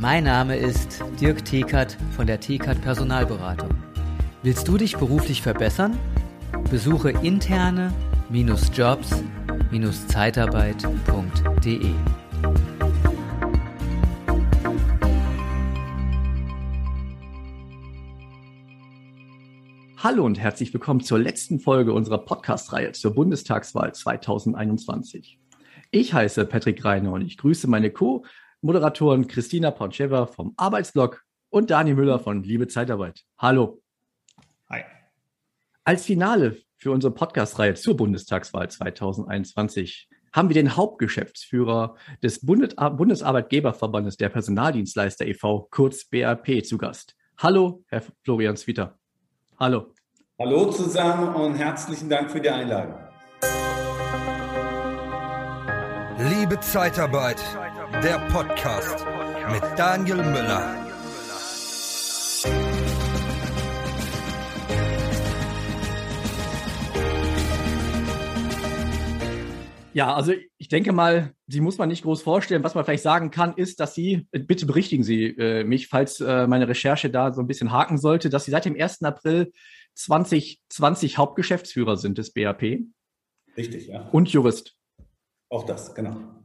Mein Name ist Dirk Thekert von der Thekert Personalberatung. Willst du dich beruflich verbessern? Besuche interne-jobs-zeitarbeit.de. Hallo und herzlich willkommen zur letzten Folge unserer Podcast-Reihe zur Bundestagswahl 2021. Ich heiße Patrick Reiner und ich grüße meine Co-Moderatoren Christina Poncheva vom Arbeitsblog und Daniel Müller von Liebe Zeitarbeit. Hallo. Hi. Als Finale für unsere Podcast-Reihe zur Bundestagswahl 2021 haben wir den Hauptgeschäftsführer des Bundesarbeitgeberverbandes der Personaldienstleister e.V., kurz BRP, zu Gast. Hallo, Herr Florian Zwieter. Hallo. Hallo zusammen und herzlichen Dank für die Einladung. Liebe Zeitarbeit, der Podcast mit Daniel Müller. Ja, also ich denke mal, sie muss man nicht groß vorstellen. Was man vielleicht sagen kann, ist, dass sie, bitte berichtigen Sie äh, mich, falls äh, meine Recherche da so ein bisschen haken sollte, dass Sie seit dem 1. April 2020 Hauptgeschäftsführer sind des BAP. Richtig, ja. Und Jurist. Auch das, genau.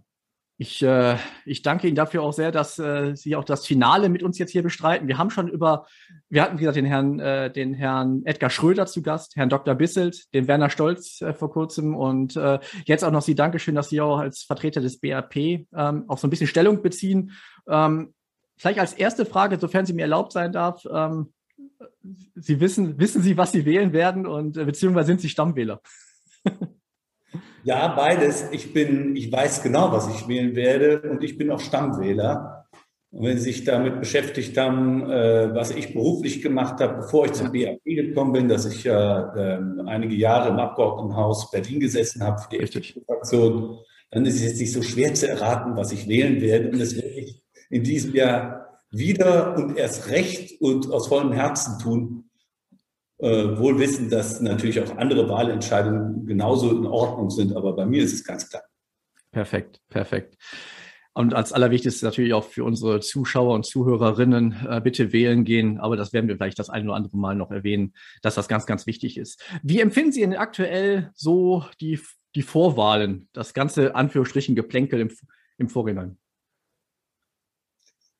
Ich, äh, ich danke Ihnen dafür auch sehr, dass äh, Sie auch das Finale mit uns jetzt hier bestreiten. Wir haben schon über, wir hatten, wie gesagt, den Herrn, äh, den Herrn Edgar Schröder zu Gast, Herrn Dr. Bisselt, den Werner Stolz äh, vor kurzem und äh, jetzt auch noch Sie Dankeschön, dass Sie auch als Vertreter des BAP ähm, auch so ein bisschen Stellung beziehen. Ähm, vielleicht als erste Frage, sofern sie mir erlaubt sein darf, ähm, Sie wissen, wissen Sie, was Sie wählen werden und äh, beziehungsweise sind Sie Stammwähler? Ja, beides. Ich bin, ich weiß genau, was ich wählen werde und ich bin auch Stammwähler. Und wenn Sie sich damit beschäftigt haben, äh, was ich beruflich gemacht habe, bevor ich zum BAP gekommen bin, dass ich ja äh, einige Jahre im Abgeordnetenhaus Berlin gesessen habe für die FDP-Fraktion, dann ist es jetzt nicht so schwer zu erraten, was ich wählen werde. Und das werde ich in diesem Jahr wieder und erst recht und aus vollem Herzen tun äh, wohl wissen, dass natürlich auch andere Wahlentscheidungen genauso in Ordnung sind, aber bei mir ist es ganz klar. Perfekt, perfekt. Und als allerwichtigstes natürlich auch für unsere Zuschauer und Zuhörerinnen, äh, bitte wählen gehen. Aber das werden wir vielleicht das ein oder andere Mal noch erwähnen, dass das ganz, ganz wichtig ist. Wie empfinden Sie denn aktuell so die, die Vorwahlen, das ganze Anführungsstrichen Geplänkel im, im Vorhinein?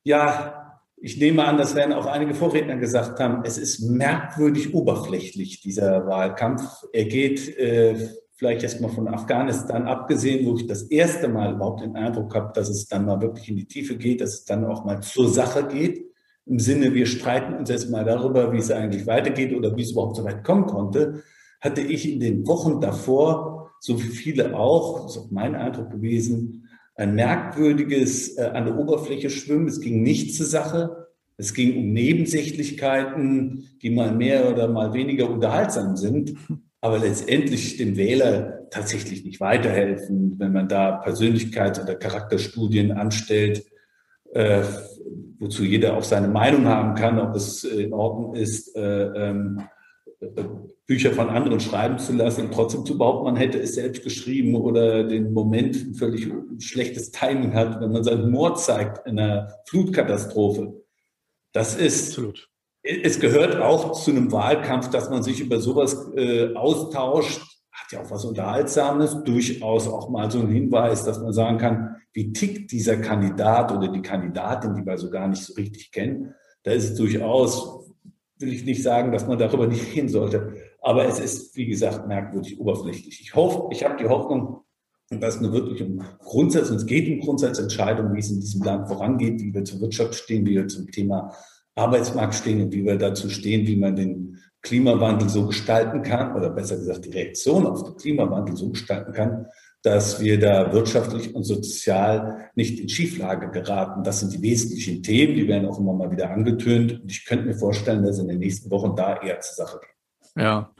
Ja, ich nehme an, das werden auch einige Vorredner gesagt haben, es ist merkwürdig oberflächlich, dieser Wahlkampf. Er geht äh, vielleicht erstmal von Afghanistan abgesehen, wo ich das erste Mal überhaupt den Eindruck habe, dass es dann mal wirklich in die Tiefe geht, dass es dann auch mal zur Sache geht. Im Sinne, wir streiten uns jetzt mal darüber, wie es eigentlich weitergeht oder wie es überhaupt so weit kommen konnte, hatte ich in den Wochen davor, so wie viele auch, das ist auch mein Eindruck gewesen, ein merkwürdiges äh, an der Oberfläche schwimmen. Es ging nicht zur Sache. Es ging um Nebensächlichkeiten, die mal mehr oder mal weniger unterhaltsam sind, aber letztendlich dem Wähler tatsächlich nicht weiterhelfen, wenn man da Persönlichkeits- oder Charakterstudien anstellt, äh, wozu jeder auch seine Meinung haben kann, ob es in Ordnung ist, äh, ähm, Bücher von anderen schreiben zu lassen und trotzdem zu behaupten, man hätte es selbst geschrieben oder den Moment ein völlig schlechtes Timing hat, wenn man seinen Humor zeigt in einer Flutkatastrophe. Das ist, Absolut. es gehört auch zu einem Wahlkampf, dass man sich über sowas äh, austauscht. Hat ja auch was Unterhaltsames, durchaus auch mal so ein Hinweis, dass man sagen kann, wie tickt dieser Kandidat oder die Kandidatin, die wir so gar nicht so richtig kennen. Da ist es durchaus will ich nicht sagen, dass man darüber nicht reden sollte. Aber es ist, wie gesagt, merkwürdig oberflächlich. Ich hoffe, ich habe die Hoffnung, dass nur wirklich um Grundsatz, und es geht um Grundsatzentscheidungen, wie es in diesem Land vorangeht, wie wir zur Wirtschaft stehen, wie wir zum Thema Arbeitsmarkt stehen und wie wir dazu stehen, wie man den Klimawandel so gestalten kann, oder besser gesagt die Reaktion auf den Klimawandel so gestalten kann, dass wir da wirtschaftlich und sozial nicht in Schieflage geraten. Das sind die wesentlichen Themen, die werden auch immer mal wieder angetönt. Und ich könnte mir vorstellen, dass in den nächsten Wochen da eher zur Sache geht. Ja.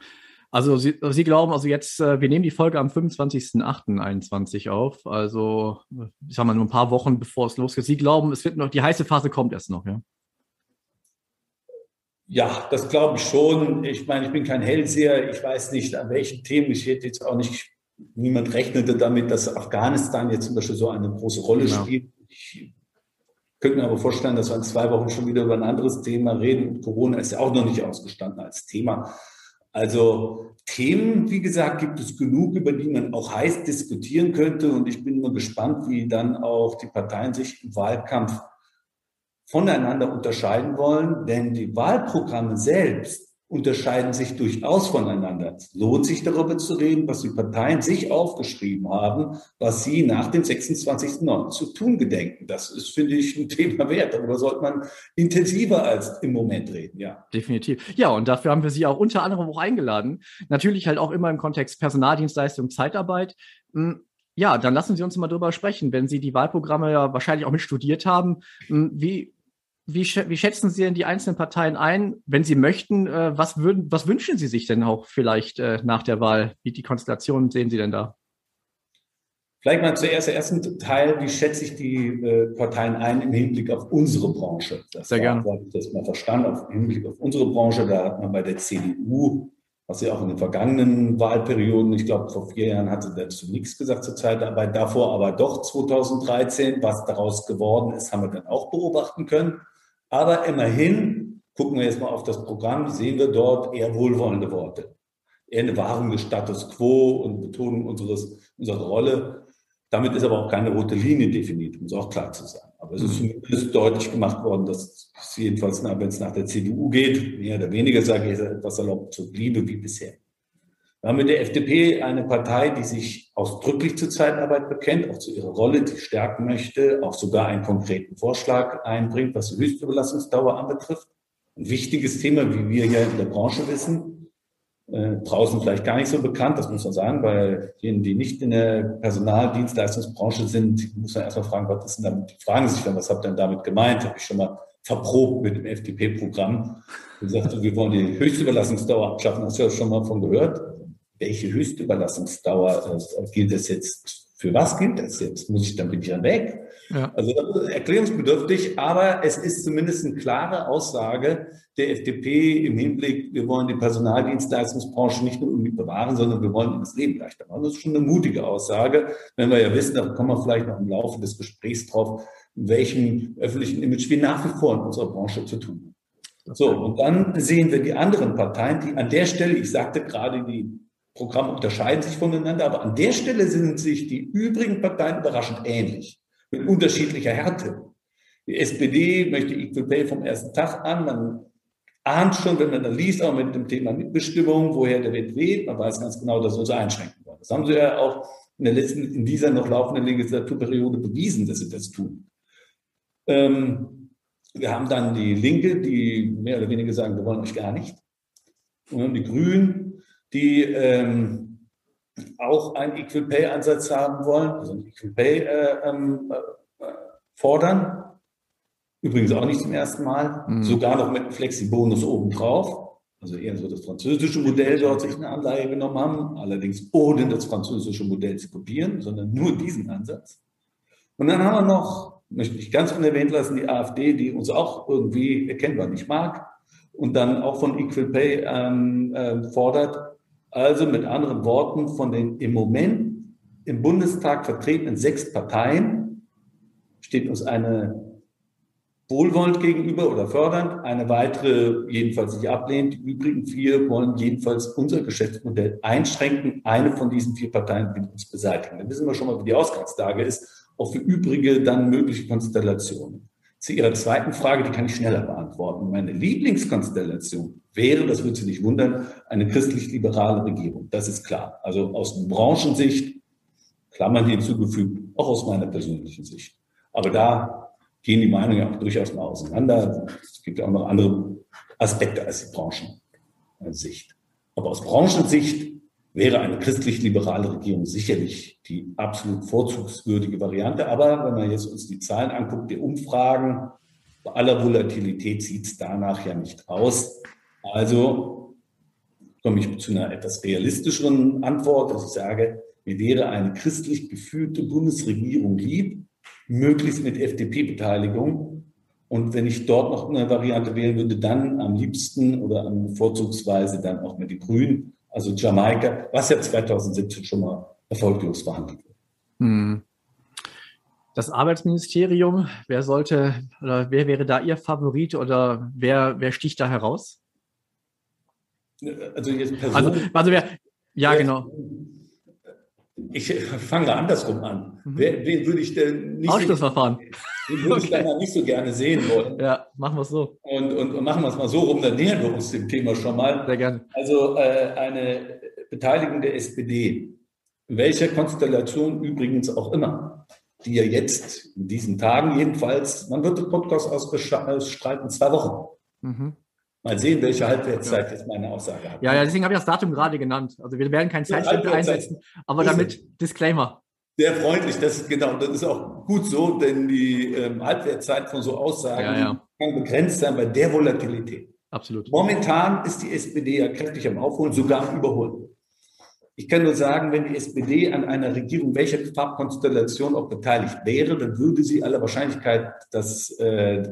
Also Sie, Sie glauben, also jetzt, äh, wir nehmen die Folge am 25.08.21 auf, also ich sag mal nur ein paar Wochen bevor es losgeht. Sie glauben, es wird noch, die heiße Phase kommt erst noch, ja? Ja, das glaube ich schon. Ich meine, ich bin kein Hellseher. Ich weiß nicht, an welchen Themen. Ich hätte jetzt auch nicht niemand rechnete damit, dass Afghanistan jetzt zum Beispiel so eine große Rolle genau. spielt. Ich Könnte mir aber vorstellen, dass wir in zwei Wochen schon wieder über ein anderes Thema reden. Corona ist ja auch noch nicht ausgestanden als Thema. Also Themen, wie gesagt, gibt es genug, über die man auch heiß diskutieren könnte. Und ich bin nur gespannt, wie dann auch die Parteien sich im Wahlkampf voneinander unterscheiden wollen. Denn die Wahlprogramme selbst unterscheiden sich durchaus voneinander. Es lohnt sich darüber zu reden, was die Parteien sich aufgeschrieben haben, was sie nach dem 26.09. zu tun gedenken. Das ist, finde ich, ein Thema wert. Darüber sollte man intensiver als im Moment reden, ja. Definitiv. Ja, und dafür haben wir Sie auch unter anderem auch eingeladen. Natürlich halt auch immer im Kontext Personaldienstleistung, Zeitarbeit. Hm, ja, dann lassen Sie uns mal drüber sprechen, wenn Sie die Wahlprogramme ja wahrscheinlich auch mit studiert haben. Hm, wie, wie, wie schätzen Sie denn die einzelnen Parteien ein? Wenn Sie möchten, äh, was, würden, was wünschen Sie sich denn auch vielleicht äh, nach der Wahl? Wie die Konstellation sehen Sie denn da? Vielleicht mal zuerst der ersten Teil. Wie schätze ich die äh, Parteien ein im Hinblick auf unsere Branche? Das Sehr gerne. Habe ich das mal verstanden. Auf, Im Hinblick auf unsere Branche, da hat man bei der CDU, was ja auch in den vergangenen Wahlperioden, ich glaube vor vier Jahren hatte dazu nichts gesagt zur Zeitarbeit, davor aber doch 2013, was daraus geworden ist, haben wir dann auch beobachten können. Aber immerhin, gucken wir jetzt mal auf das Programm, sehen wir dort eher wohlwollende Worte. Eher eine Wahrung des Status quo und Betonung unseres, unserer Rolle. Damit ist aber auch keine rote Linie definiert, um es auch klar zu sein. Aber es ist mhm. zumindest deutlich gemacht worden, dass es jedenfalls, wenn es nach der CDU geht, mehr oder weniger, sage ich etwas salopp, so bliebe wie bisher. Wir haben mit der FDP eine Partei, die sich ausdrücklich zur Zeitarbeit bekennt, auch zu ihrer Rolle, die stärken möchte, auch sogar einen konkreten Vorschlag einbringt, was die Höchstüberlassungsdauer anbetrifft. Ein wichtiges Thema, wie wir hier in der Branche wissen. Äh, draußen vielleicht gar nicht so bekannt, das muss man sagen, weil jenen, die nicht in der Personaldienstleistungsbranche sind, muss man erstmal fragen, was ist denn damit? Die fragen sich dann, was habt ihr denn damit gemeint? Habe ich schon mal verprobt mit dem FDP-Programm. Gesagt, wir wollen die Höchstüberlassungsdauer abschaffen. Hast du ja schon mal von gehört? Welche Höchstüberlassungsdauer äh, gilt das jetzt? Für was gilt das jetzt? Muss ich dann bin ich dann weg? Ja. Also erklärungsbedürftig, aber es ist zumindest eine klare Aussage der FDP im Hinblick, wir wollen die Personaldienstleistungsbranche nicht nur irgendwie bewahren, sondern wir wollen das Leben leichter machen. Das ist schon eine mutige Aussage, wenn wir ja wissen, da kommen wir vielleicht noch im Laufe des Gesprächs drauf, in welchem öffentlichen Image wir nach wie vor in unserer Branche zu tun haben. So, und dann sehen wir die anderen Parteien, die an der Stelle, ich sagte gerade, die Programme unterscheiden sich voneinander, aber an der Stelle sind sich die übrigen Parteien überraschend ähnlich, mit unterschiedlicher Härte. Die SPD möchte Equal Pay vom ersten Tag an. Man ahnt schon, wenn man da liest, auch mit dem Thema Mitbestimmung, woher der Wind weht. Man weiß ganz genau, dass wir uns einschränken wollen. Das haben sie ja auch in der letzten, in dieser noch laufenden Legislaturperiode bewiesen, dass sie das tun. Ähm, wir haben dann die Linke, die mehr oder weniger sagen, wir wollen euch gar nicht. Und haben die Grünen, die ähm, auch einen Equal Pay Ansatz haben wollen, also ein Equal Pay äh, ähm, äh, fordern. Übrigens auch nicht zum ersten Mal, mhm. sogar noch mit einem Flexibonus obendrauf. Also eher so das französische Modell dort sich eine Anleihe genommen haben, allerdings ohne das französische Modell zu kopieren, sondern nur diesen Ansatz. Und dann haben wir noch, möchte ich ganz unerwähnt lassen, die AfD, die uns auch irgendwie erkennbar nicht mag und dann auch von Equal Pay ähm, äh, fordert. Also mit anderen Worten, von den im Moment im Bundestag vertretenen sechs Parteien steht uns eine wohlwollend gegenüber oder fördernd, eine weitere jedenfalls sich ablehnt. Die übrigen vier wollen jedenfalls unser Geschäftsmodell einschränken. Eine von diesen vier Parteien will uns beseitigen. Dann wissen wir schon mal, wie die Ausgangslage ist, auch für übrige dann mögliche Konstellationen. Zu Ihrer zweiten Frage, die kann ich schneller beantworten. Meine Lieblingskonstellation wäre, das würde Sie nicht wundern, eine christlich-liberale Regierung. Das ist klar. Also aus Branchensicht, Klammern hinzugefügt, auch aus meiner persönlichen Sicht. Aber da gehen die Meinungen ja auch durchaus mal auseinander. Es gibt ja auch noch andere Aspekte als die Branchensicht. Aber aus Branchensicht wäre eine christlich-liberale Regierung sicherlich die absolut vorzugswürdige Variante. Aber wenn man jetzt uns die Zahlen anguckt, die Umfragen, bei aller Volatilität sieht es danach ja nicht aus. Also komme ich zu einer etwas realistischeren Antwort, dass ich sage, mir wäre eine christlich geführte Bundesregierung lieb, möglichst mit FDP-Beteiligung. Und wenn ich dort noch eine Variante wählen würde, dann am liebsten oder am vorzugsweise dann auch mit den Grünen, also Jamaika, was ja 2017 schon mal erfolglos verhandelt wurde. Hm. Das Arbeitsministerium, wer sollte oder wer wäre da Ihr Favorit oder wer, wer sticht da heraus? Also jetzt Person, also, also wer, ja, wer, genau. Ich fange andersrum an. Mhm. Wer, wen würde ich denn nicht Ausschlussverfahren. Den würde okay. ich dann nicht so gerne sehen wollen. Ja, machen wir es so. Und, und, und, machen wir es mal so rum, dann nähern wir uns dem Thema schon mal. Sehr gerne. Also äh, eine Beteiligung der SPD, in welcher Konstellation übrigens auch immer, die ja jetzt in diesen Tagen jedenfalls, man wird den Podcast ausstreiten, zwei Wochen. Mhm. Mal sehen, welche Halbwertszeit jetzt meine Aussage hat. Ja, ja, deswegen habe ich das Datum gerade genannt. Also wir werden kein Zeitstempel einsetzen, aber damit Disclaimer. Sehr freundlich, das ist genau, das ist auch gut so, denn die ähm, Halbwertszeit von so Aussagen ja, ja. kann begrenzt sein bei der Volatilität. Absolut. Momentan ist die SPD ja kräftig am Aufholen, sogar am Überholen. Ich kann nur sagen, wenn die SPD an einer Regierung, welcher Farbkonstellation auch beteiligt wäre, dann würde sie aller Wahrscheinlichkeit, das, äh,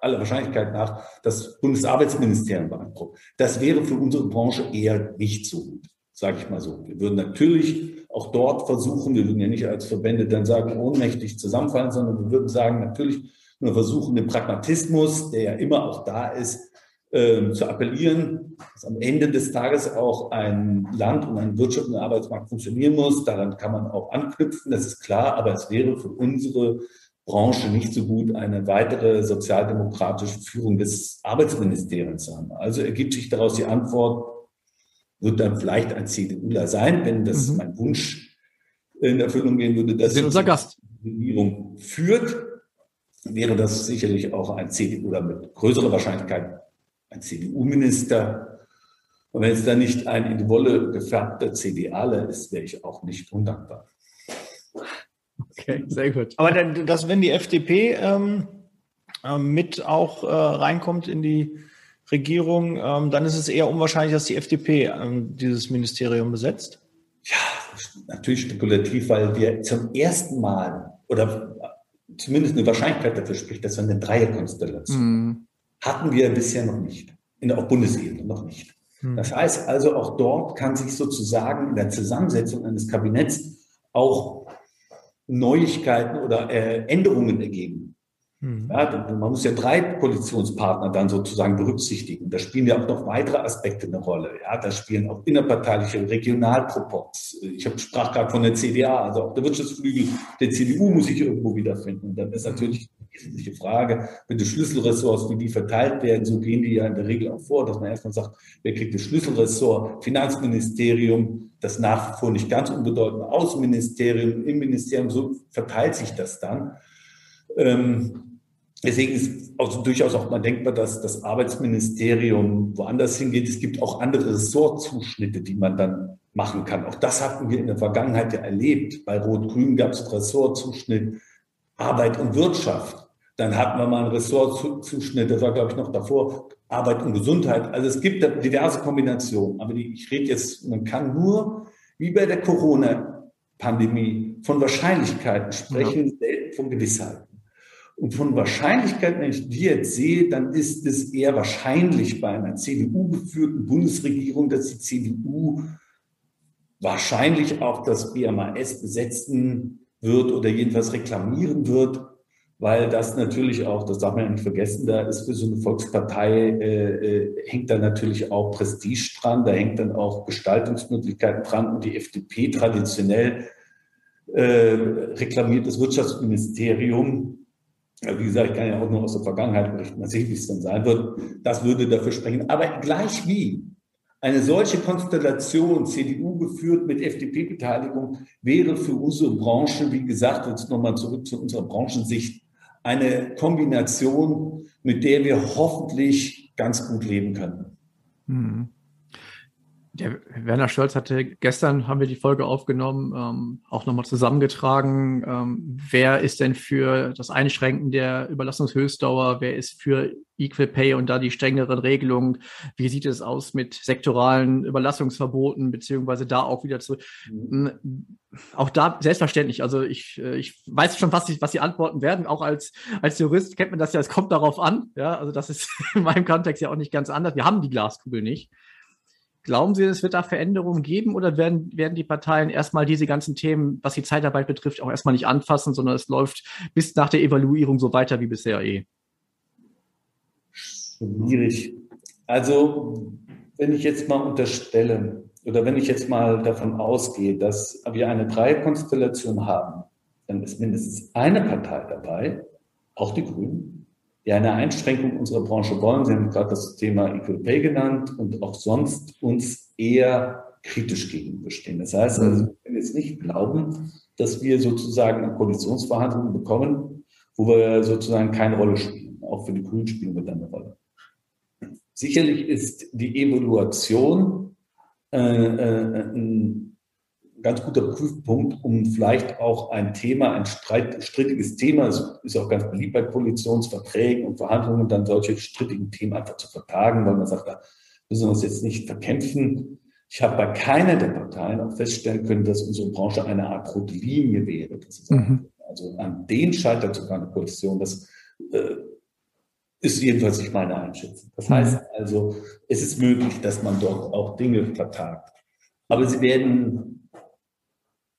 aller Wahrscheinlichkeit nach das Bundesarbeitsministerium beanspruchen. Das wäre für unsere Branche eher nicht so gut, sage ich mal so. Wir würden natürlich auch dort versuchen, wir würden ja nicht als Verbände dann sagen, ohnmächtig zusammenfallen, sondern wir würden sagen, natürlich nur versuchen, den Pragmatismus, der ja immer auch da ist, äh, zu appellieren, dass am Ende des Tages auch ein Land und ein Wirtschaft und ein Arbeitsmarkt funktionieren muss. Daran kann man auch anknüpfen, das ist klar, aber es wäre für unsere Branche nicht so gut, eine weitere sozialdemokratische Führung des Arbeitsministeriums zu haben. Also ergibt sich daraus die Antwort, wird dann vielleicht ein CDUler sein, wenn das mhm. mein Wunsch in Erfüllung gehen würde, dass unser Gast. die Regierung führt, wäre das sicherlich auch ein CDUler mit größerer Wahrscheinlichkeit ein CDU-Minister. Und wenn es dann nicht ein in die Wolle gefärbter CDAler ist, wäre ich auch nicht undankbar. Okay, sehr gut. Aber dann, dass, wenn die FDP ähm, äh, mit auch äh, reinkommt in die Regierung, ähm, dann ist es eher unwahrscheinlich, dass die FDP ähm, dieses Ministerium besetzt? Ja, natürlich spekulativ, weil wir zum ersten Mal oder zumindest eine Wahrscheinlichkeit dafür spricht, dass wir eine Dreierkonstellation mm hatten wir bisher noch nicht, in der, auf Bundesebene noch nicht. Hm. Das heißt also, auch dort kann sich sozusagen in der Zusammensetzung eines Kabinetts auch Neuigkeiten oder äh, Änderungen ergeben. Mhm. Ja, man muss ja drei Koalitionspartner dann sozusagen berücksichtigen. Da spielen ja auch noch weitere Aspekte eine Rolle. Ja, da spielen auch innerparteiliche Regionalproports. Ich habe sprach gerade von der CDA, also auch der Wirtschaftsflügel der CDU muss sich irgendwo wiederfinden. Und dann ist natürlich die wesentliche Frage, die Schlüsselressorts, wie die verteilt werden, so gehen die ja in der Regel auch vor, dass man erstmal sagt, wer kriegt das Schlüsselressort, Finanzministerium, das nach wie vor nicht ganz unbedeutende Außenministerium, Innenministerium, so verteilt sich das dann. Ähm, Deswegen ist also durchaus auch mal denkbar, dass das Arbeitsministerium woanders hingeht. Es gibt auch andere Ressortzuschnitte, die man dann machen kann. Auch das hatten wir in der Vergangenheit ja erlebt. Bei Rot-Grün gab es Ressortzuschnitt Arbeit und Wirtschaft. Dann hatten wir mal einen Ressortzuschnitt, das war, glaube ich, noch davor, Arbeit und Gesundheit. Also es gibt diverse Kombinationen. Aber die, ich rede jetzt, man kann nur, wie bei der Corona-Pandemie, von Wahrscheinlichkeiten sprechen, selten von Gewissheiten. Und von Wahrscheinlichkeit, wenn ich die jetzt sehe, dann ist es eher wahrscheinlich bei einer CDU-geführten Bundesregierung, dass die CDU wahrscheinlich auch das BMAS besetzen wird oder jedenfalls reklamieren wird, weil das natürlich auch, das darf man ja nicht vergessen, da ist für so eine Volkspartei, äh, äh, hängt da natürlich auch Prestige dran, da hängt dann auch Gestaltungsmöglichkeiten dran und die FDP traditionell äh, reklamiert das Wirtschaftsministerium wie gesagt, ich kann ja auch nur aus der Vergangenheit berichten, mal sehen, wie es dann sein wird. Das würde dafür sprechen. Aber gleich wie eine solche Konstellation, CDU geführt mit FDP-Beteiligung, wäre für unsere Branche, wie gesagt, jetzt nochmal zurück zu unserer Branchensicht, eine Kombination, mit der wir hoffentlich ganz gut leben können. Mhm. Der Werner Stolz hatte gestern, haben wir die Folge aufgenommen, ähm, auch nochmal zusammengetragen. Ähm, wer ist denn für das Einschränken der Überlassungshöchstdauer? Wer ist für Equal Pay und da die strengeren Regelungen? Wie sieht es aus mit sektoralen Überlassungsverboten, beziehungsweise da auch wieder zu, mhm. auch da selbstverständlich. Also ich, äh, ich weiß schon, was die, was die antworten werden. Auch als, als Jurist kennt man das ja, es kommt darauf an. Ja, also das ist in meinem Kontext ja auch nicht ganz anders. Wir haben die Glaskugel nicht. Glauben Sie, es wird da Veränderungen geben oder werden, werden die Parteien erstmal diese ganzen Themen, was die Zeitarbeit betrifft, auch erstmal nicht anfassen, sondern es läuft bis nach der Evaluierung so weiter wie bisher eh? Schwierig. Also, wenn ich jetzt mal unterstelle oder wenn ich jetzt mal davon ausgehe, dass wir eine Dreierkonstellation haben, dann ist mindestens eine Partei dabei, auch die Grünen, die eine Einschränkung unserer Branche wollen. Sie haben gerade das Thema Equal Pay genannt und auch sonst uns eher kritisch gegenüberstehen. Das heißt, also, wir können jetzt nicht glauben, dass wir sozusagen Koalitionsverhandlungen bekommen, wo wir sozusagen keine Rolle spielen. Auch für die Grünen spielen wir dann eine Rolle. Sicherlich ist die Evaluation äh, äh, ein ganz guter Prüfpunkt, um vielleicht auch ein Thema, ein Streit, strittiges Thema, es ist auch ganz beliebt bei Koalitionsverträgen und Verhandlungen, dann solche strittigen Themen einfach zu vertagen, weil man sagt, da müssen wir uns jetzt nicht verkämpfen. Ich habe bei keiner der Parteien auch feststellen können, dass unsere Branche eine Art rote Linie wäre. Mhm. Also an den scheitert sogar eine Koalition. Das äh, ist jedenfalls nicht meine Einschätzung. Das heißt mhm. also, es ist möglich, dass man dort auch Dinge vertagt. Aber sie werden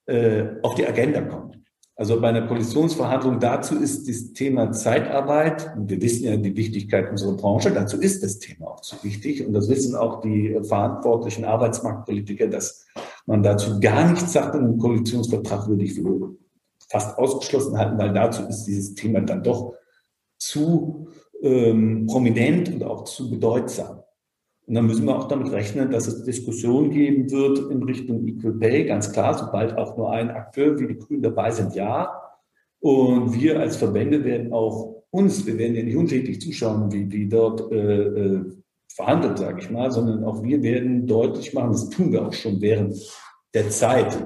äh, auf die Agenda kommt. Also bei einer Koalitionsverhandlung dazu ist das Thema Zeitarbeit, und wir wissen ja die Wichtigkeit unserer Branche, dazu ist das Thema auch zu wichtig. Und das wissen auch die verantwortlichen Arbeitsmarktpolitiker, dass man dazu gar nichts sagt, in einem Koalitionsvertrag würde ich für fast ausgeschlossen halten, weil dazu ist dieses Thema dann doch zu ähm, prominent und auch zu bedeutsam. Und dann müssen wir auch damit rechnen, dass es Diskussionen geben wird in Richtung Equal Pay, ganz klar, sobald auch nur ein Akteur wie die Grünen dabei sind, ja. Und wir als Verbände werden auch uns, wir werden ja nicht untätig zuschauen, wie, wie dort äh, äh, verhandelt, sage ich mal, sondern auch wir werden deutlich machen, das tun wir auch schon während der Zeit,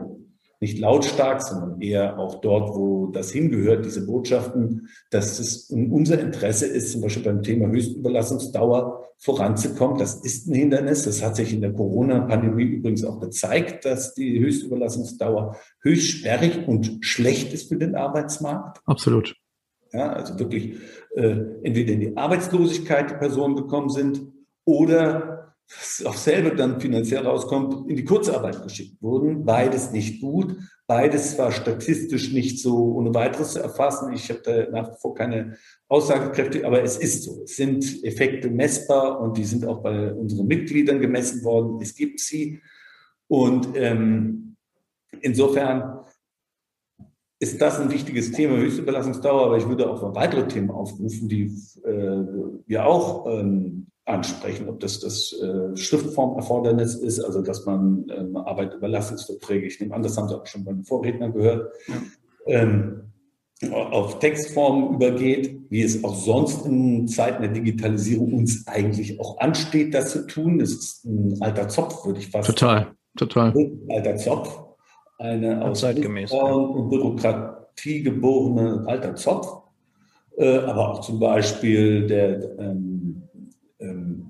nicht lautstark, sondern eher auch dort, wo das hingehört, diese Botschaften, dass es in unser Interesse ist, zum Beispiel beim Thema Höchstüberlassungsdauer voranzukommen. Das ist ein Hindernis. Das hat sich in der Corona-Pandemie übrigens auch gezeigt, dass die Höchstüberlassungsdauer höchst sperrig und schlecht ist für den Arbeitsmarkt. Absolut. Ja, also wirklich äh, entweder in die Arbeitslosigkeit die Personen gekommen sind oder was auch selber dann finanziell rauskommt, in die Kurzarbeit geschickt wurden. Beides nicht gut. Beides war statistisch nicht so ohne weiteres zu erfassen. Ich habe da nach wie vor keine Aussagekräfte, aber es ist so. Es sind Effekte messbar und die sind auch bei unseren Mitgliedern gemessen worden. Es gibt sie. Und ähm, insofern ist das ein wichtiges Thema, Höchstüberlassungsdauer, aber ich würde auch weitere Themen aufrufen, die äh, wir auch ähm, ansprechen, ob das das äh, Schriftformerfordernis ist, also dass man ähm, Arbeitüberlassungsverträge, ich nehme an, das haben Sie auch schon beim Vorredner gehört, ja. ähm, auf Textform übergeht, wie es auch sonst in Zeiten der Digitalisierung uns eigentlich auch ansteht, das zu tun. Das ist ein alter Zopf, würde ich fast Total, total. Alter Zopf. Eine aus Zeitgemäß, ja. und Bürokratie geborene alter Zopf. Äh, aber auch zum Beispiel der ähm,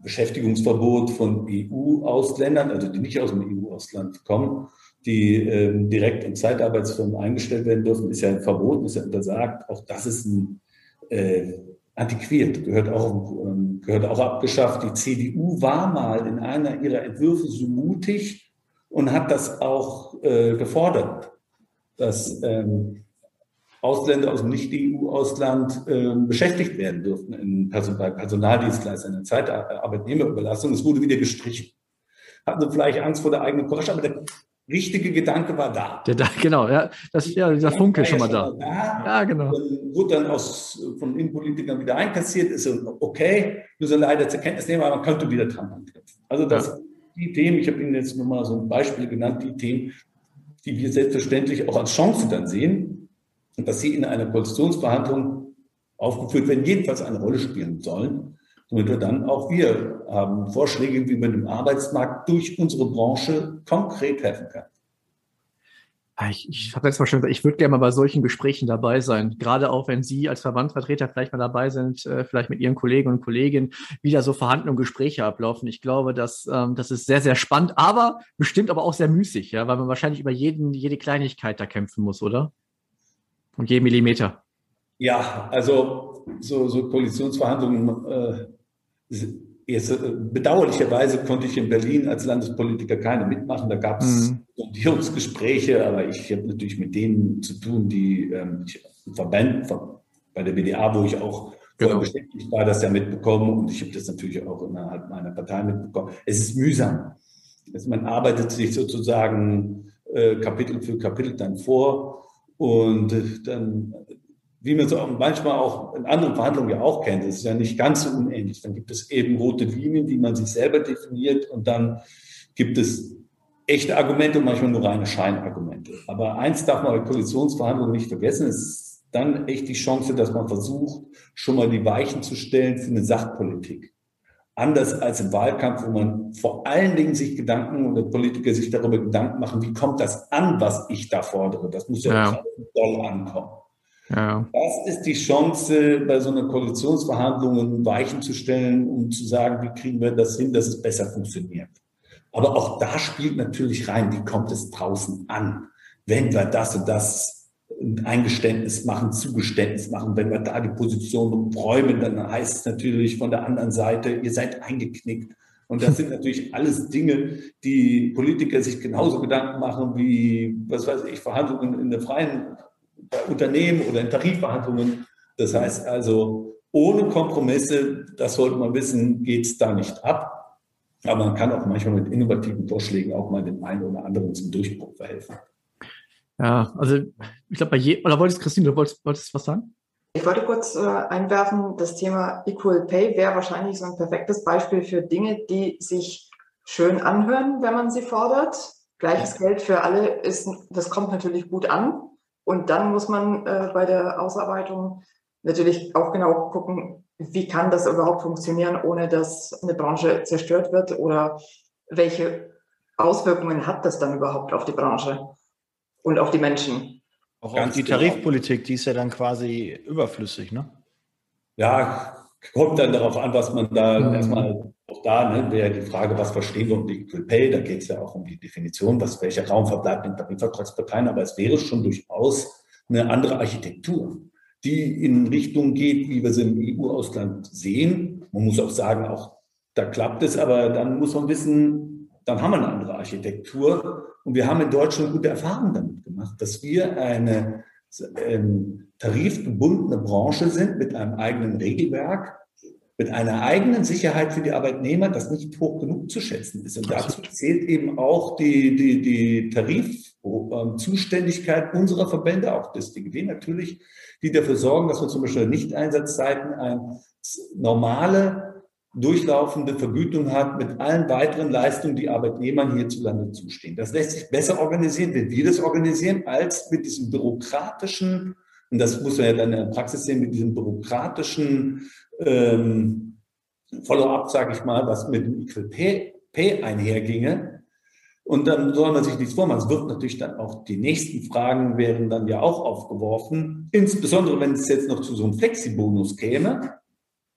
Beschäftigungsverbot von EU-Ausländern, also die nicht aus dem EU-Ausland kommen, die ähm, direkt in Zeitarbeitsfirmen eingestellt werden dürfen, ist ja verboten, ist ja untersagt. Auch das ist ein äh, antiquiert, gehört auch, ähm, gehört auch abgeschafft. Die CDU war mal in einer ihrer Entwürfe so mutig und hat das auch äh, gefordert, dass ähm, Ausländer aus dem Nicht-EU-Ausland äh, beschäftigt werden dürften in Person bei Personaldienstleistern in Zeitarbeitnehmerüberlassung. Es wurde wieder gestrichen. Hatten sie vielleicht Angst vor der eigenen Courage, aber der richtige Gedanke war da. Der, da genau, ja, das, ja, dieser Funke schon mal da. Schon mal da. Ja, genau. Dann wurde dann aus, von Innenpolitikern wieder einkassiert, ist okay, müssen leider zur Kenntnis nehmen, aber man könnte wieder dran anknüpfen. Also das, ja. die Themen, ich habe Ihnen jetzt nur mal so ein Beispiel genannt, die Themen, die wir selbstverständlich auch als Chance dann sehen, und dass sie in einer Koalitionsverhandlung aufgeführt werden, jedenfalls eine Rolle spielen sollen, damit wir dann auch wir haben Vorschläge, wie man dem Arbeitsmarkt durch unsere Branche konkret helfen kann. Ah, ich, ich habe jetzt mal ich würde gerne mal bei solchen Gesprächen dabei sein. Gerade auch, wenn Sie als Verbandsvertreter vielleicht mal dabei sind, äh, vielleicht mit Ihren Kollegen und Kolleginnen, wie da so Verhandlungen, Gespräche ablaufen. Ich glaube, dass ähm, das ist sehr, sehr spannend, aber bestimmt aber auch sehr müßig, ja, weil man wahrscheinlich über jeden, jede Kleinigkeit da kämpfen muss, oder? Und je Millimeter. Ja, also so, so Koalitionsverhandlungen äh, Jetzt, äh, bedauerlicherweise konnte ich in Berlin als Landespolitiker keine mitmachen. Da gab es mhm. Sondierungsgespräche, aber ich habe natürlich mit denen zu tun, die ähm, ich, Verband bei der BDA, wo ich auch genau. beschäftigt war, das ja mitbekommen und ich habe das natürlich auch innerhalb meiner Partei mitbekommen. Es ist mühsam. Also man arbeitet sich sozusagen äh, Kapitel für Kapitel dann vor und äh, dann wie man es auch manchmal auch in anderen Verhandlungen ja auch kennt, das ist ja nicht ganz so unähnlich. Dann gibt es eben rote Linien, die man sich selber definiert und dann gibt es echte Argumente und manchmal nur reine Scheinargumente. Aber eins darf man bei Koalitionsverhandlungen nicht vergessen, es ist dann echt die Chance, dass man versucht, schon mal die Weichen zu stellen für eine Sachpolitik. Anders als im Wahlkampf, wo man vor allen Dingen sich Gedanken oder Politiker sich darüber Gedanken machen, wie kommt das an, was ich da fordere. Das muss ja, ja. doll ankommen. Ja. Das ist die Chance, bei so einer Koalitionsverhandlung Weichen zu stellen, um zu sagen, wie kriegen wir das hin, dass es besser funktioniert. Aber auch da spielt natürlich rein, wie kommt es draußen an, wenn wir das und das Eingeständnis machen, Zugeständnis machen. Wenn wir da die Position räumen, dann heißt es natürlich von der anderen Seite, ihr seid eingeknickt. Und das sind natürlich alles Dinge, die Politiker sich genauso Gedanken machen wie, was weiß ich, Verhandlungen in der freien Unternehmen oder in Tarifverhandlungen. Das heißt also, ohne Kompromisse, das sollte man wissen, geht es da nicht ab. Aber man kann auch manchmal mit innovativen Vorschlägen auch mal dem einen oder anderen zum Durchbruch verhelfen. Ja, also ich glaube, bei je, oder wolltest Christine, du wolltest, wolltest was sagen? Ich wollte kurz äh, einwerfen, das Thema Equal Pay wäre wahrscheinlich so ein perfektes Beispiel für Dinge, die sich schön anhören, wenn man sie fordert. Gleiches Geld für alle ist, das kommt natürlich gut an. Und dann muss man äh, bei der Ausarbeitung natürlich auch genau gucken, wie kann das überhaupt funktionieren, ohne dass eine Branche zerstört wird oder welche Auswirkungen hat das dann überhaupt auf die Branche und auf die Menschen. Auch Ganz die genau. Tarifpolitik, die ist ja dann quasi überflüssig, ne? Ja, kommt dann darauf an, was man da mhm. erstmal auch da ne, wäre die Frage, was verstehen wir unter Equal Pay? Da geht es ja auch um die Definition, was welcher Raum verbleibt in Tarifvertragsparteien, aber es wäre schon durchaus eine andere Architektur, die in Richtung geht, wie wir sie im EU-Ausland sehen. Man muss auch sagen, auch da klappt es, aber dann muss man wissen, dann haben wir eine andere Architektur. Und wir haben in Deutschland gute Erfahrungen damit gemacht, dass wir eine ähm, tarifgebundene Branche sind mit einem eigenen Regelwerk, mit einer eigenen Sicherheit für die Arbeitnehmer, das nicht hoch genug zu schätzen ist. Und dazu zählt eben auch die, die, die Tarifzuständigkeit unserer Verbände, auch des DGW natürlich, die dafür sorgen, dass wir zum Beispiel Nicht-Einsatzzeiten eine normale, durchlaufende Vergütung hat mit allen weiteren Leistungen, die Arbeitnehmern hierzulande zustehen. Das lässt sich besser organisieren, wenn wir das organisieren, als mit diesem bürokratischen, und das muss man ja dann in der Praxis sehen, mit diesem bürokratischen ähm, Follow-up, sage ich mal, was mit dem Equal Pay, Pay einherginge. Und dann soll man sich nichts vormachen. Es wird natürlich dann auch die nächsten Fragen wären dann ja auch aufgeworfen. Insbesondere, wenn es jetzt noch zu so einem Flexibonus käme.